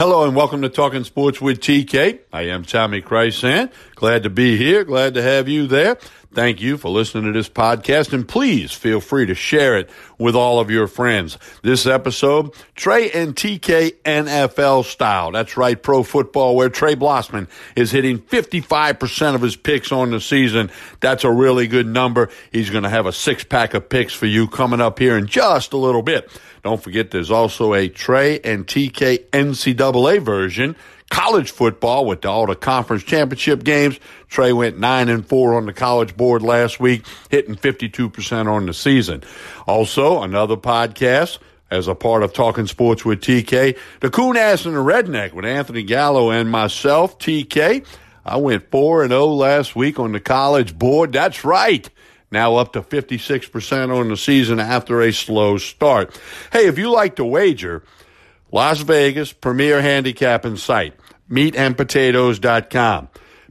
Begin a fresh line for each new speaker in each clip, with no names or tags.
Hello and welcome to Talking Sports with TK. I am Tommy Krysan. Glad to be here. Glad to have you there. Thank you for listening to this podcast and please feel free to share it with all of your friends. This episode, Trey and TK NFL style. That's right, pro football where Trey Blossman is hitting 55% of his picks on the season. That's a really good number. He's going to have a six pack of picks for you coming up here in just a little bit. Don't forget there's also a Trey and TK NCAA version college football with all the conference championship games. Trey went nine and four on the college board last week, hitting 52% on the season. Also, another podcast as a part of Talking Sports with TK, the Coon Ass and the Redneck with Anthony Gallo and myself, TK. I went 4 and 0 last week on the college board. That's right. Now up to 56% on the season after a slow start. Hey, if you like to wager, Las Vegas premier handicapping site meatandpotatoes.com.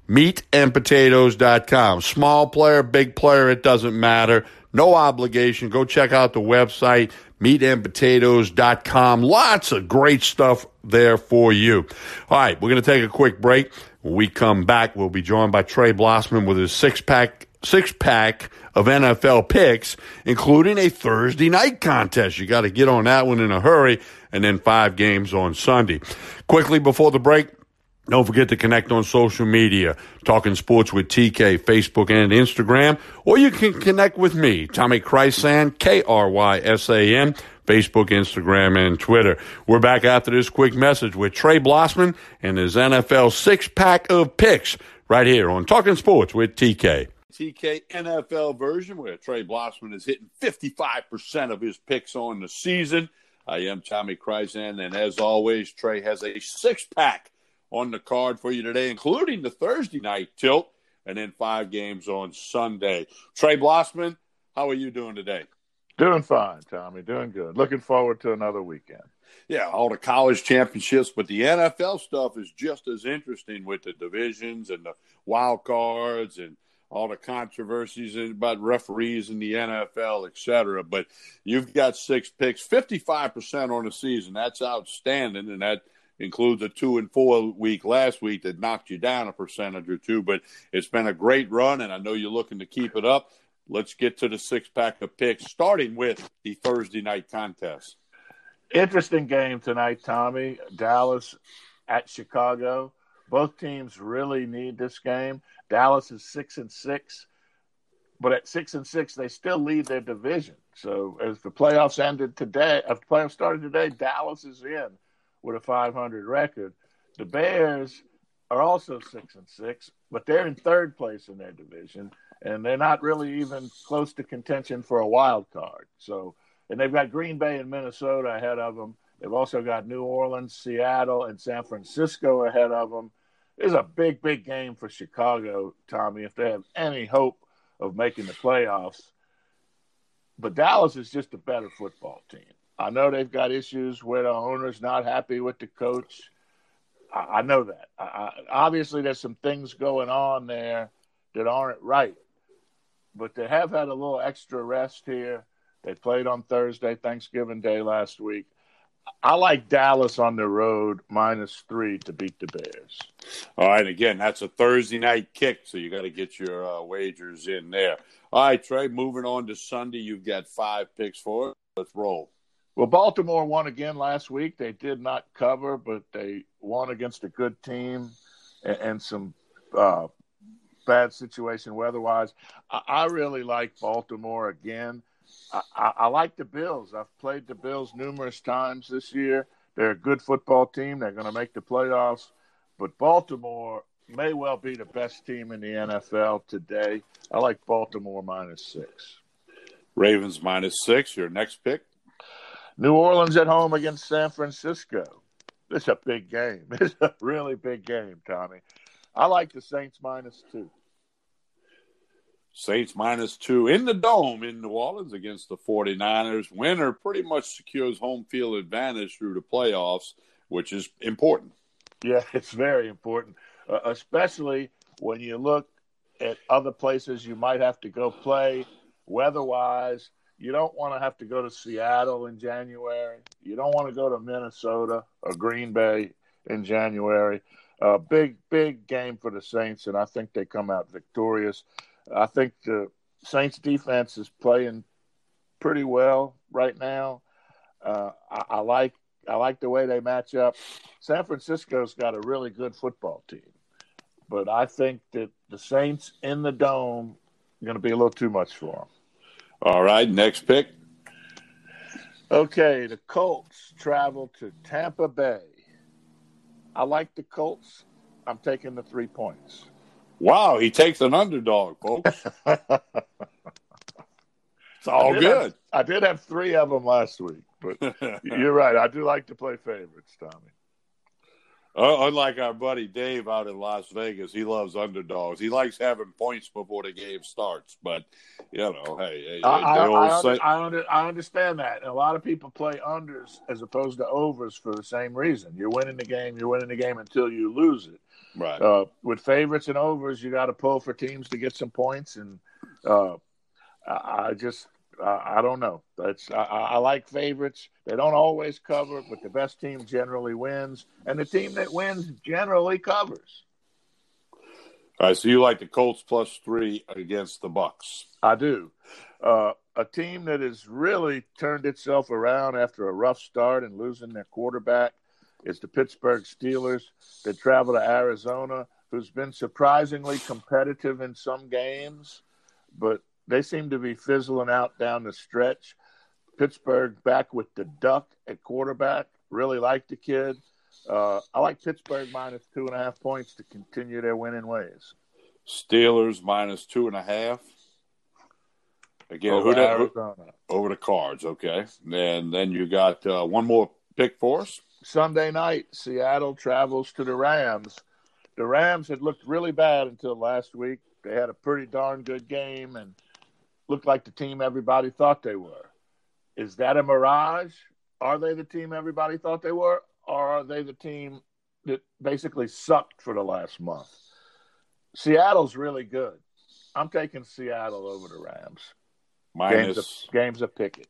Meatandpotatoes.com. Small player, big player, it doesn't matter. No obligation. Go check out the website, meatandpotatoes.com. Lots of great stuff there for you. All right, we're going to take a quick break. When we come back, we'll be joined by Trey Blossman with his six pack six pack of NFL picks, including a Thursday night contest. You got to get on that one in a hurry, and then five games on Sunday. Quickly before the break, don't forget to connect on social media, Talking Sports with TK, Facebook and Instagram, or you can connect with me, Tommy Krysan, K-R-Y-S-A-N, Facebook, Instagram, and Twitter. We're back after this quick message with Trey Blossman and his NFL six pack of picks right here on Talking Sports with TK. TK NFL version where Trey Blossman is hitting 55% of his picks on the season. I am Tommy Krysan, and as always, Trey has a six pack on the card for you today, including the Thursday night tilt and then five games on Sunday. Trey Blossman, how are you doing today?
Doing fine, Tommy. Doing good. Looking forward to another weekend.
Yeah, all the college championships, but the NFL stuff is just as interesting with the divisions and the wild cards and all the controversies uh, about referees in the NFL, et cetera. But you've got six picks, 55% on the season. That's outstanding. And that includes a two and four week last week that knocked you down a percentage or two. But it's been a great run, and I know you're looking to keep it up. Let's get to the six pack of picks, starting with the Thursday night contest.
Interesting game tonight, Tommy. Dallas at Chicago. Both teams really need this game. Dallas is six and six, but at six and six, they still lead their division. So as the playoffs ended today, if the playoffs started today, Dallas is in with a 500 record. The Bears are also six and six, but they're in third place in their division, and they're not really even close to contention for a wild card. So, and they've got Green Bay and Minnesota ahead of them. They've also got New Orleans, Seattle, and San Francisco ahead of them. It's a big, big game for Chicago, Tommy, if they have any hope of making the playoffs. But Dallas is just a better football team. I know they've got issues where the owner's not happy with the coach. I, know that. I, obviously, there's some things going on there that aren't right. But they have had a little extra rest here. They played on Thursday, Thanksgiving Day last week. I like Dallas on the road minus three to beat the Bears.
All right, again, that's a Thursday night kick, so you got to get your uh, wagers in there. All right, Trey, moving on to Sunday, you've got five picks for it. Let's roll.
Well, Baltimore won again last week. They did not cover, but they won against a good team and, and some uh, bad situation weather-wise. I, I, really like Baltimore again. I, I, I like the Bills. I've played the Bills numerous times this year. They're a good football team. They're going to make the playoffs. But Baltimore may well be the best team in the NFL today. I like Baltimore minus six.
Ravens minus six. Your next pick?
New Orleans at home against San Francisco. It's a big game. It's a really big game, Tommy. I like the Saints minus two.
Saints minus two in the dome in New Orleans against the 49ers. Winner pretty much secures home field advantage through the playoffs, which is important.
Yeah, it's very important, uh, especially when you look at other places you might have to go play weather wise you don't want to have to go to Seattle in January. You don't want to go to Minnesota or Green Bay in January. Uh, big, big game for the Saints, and I think they come out victorious. I think the Saints defense is playing pretty well right now. Uh, I, I, like I like the way they match up. San Francisco's got a really good football team, but I think that the Saints in the dome are going to be a little too much for them.
All right, next pick.
Okay, the Colts travel to Tampa Bay. I like the Colts. I'm taking the three points.
Wow, he takes an underdog, folks. it's all I good.
Have, I did have three of them last week, but you're right. I do like to play favorites, Tommy.
Uh, unlike our buddy Dave out in Las Vegas, he loves underdogs. He likes having points before the game starts. But you know, hey,
I, I, I, say... I, under, I, understand that. And a lot of people play unders as opposed to overs for the same reason. You're winning the game. You're winning the game until you lose it.
Right.
Uh, with favorites and overs, you got to pull for teams to get some points, and uh, I just I, I don't know. That's I, I, like favorites. They don't always cover, but the best team generally wins, and the team that wins generally covers.
All right, so you like the Colts plus three against the Bucks?
I do. Uh, a team that has really turned itself around after a rough start and losing their quarterback is the Pittsburgh Steelers. They travel to Arizona, who's been surprisingly competitive in some games, but they seem to be fizzling out down the stretch. Pittsburgh back with the duck at quarterback. Really like the kid. Uh, I like Pittsburgh minus two and a half points to continue their winning ways.
Steelers minus two and a half. Again, over, who, over the cards, okay. And then you got uh, one more pick for us.
Sunday night, Seattle travels to the Rams. The Rams had looked really bad until last week. They had a pretty darn good game, and looked like the team everybody thought they were. Is that a mirage? Are they the team everybody thought they were? Or are they the team that basically sucked for the last month? Seattle's really good. I'm taking Seattle over the Rams.
Minus
games of, games of pick'em.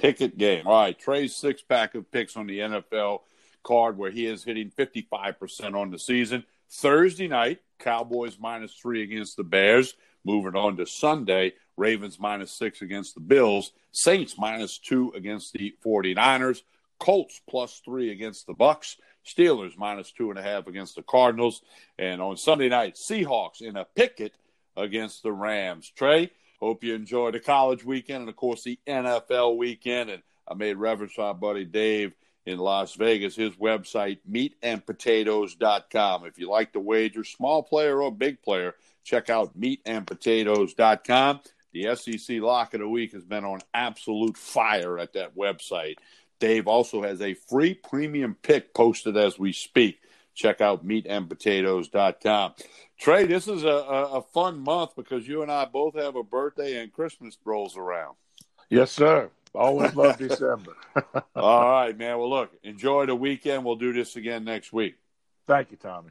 pick'em game. All right. Trey's six pack of picks on the NFL card where he is hitting 55% on the season. Thursday night, Cowboys minus three against the Bears. Moving on to Sunday, Ravens minus six against the Bills, Saints minus two against the 49ers, Colts plus three against the Bucks, Steelers minus two and a half against the Cardinals, and on Sunday night, Seahawks in a pick'em against the Rams. Trey, hope you enjoyed the college weekend and of course the NFL weekend. And I made reference to my buddy Dave in Las Vegas, his website, meatandpotatoes.com. If you like to wager, small player or big player, check out meatandpotatoes.com. The SEC lock of the week has been on absolute fire at that website. Dave also has a free premium pick posted as we speak. Check out meatandpotatoes.com. Trey, this is a, a, a fun month because you and I both have a birthday and Christmas rolls around.
Yes, sir. Always love December.
All right, man. Well, look, enjoy the weekend. We'll do this again next week.
Thank you, Tommy.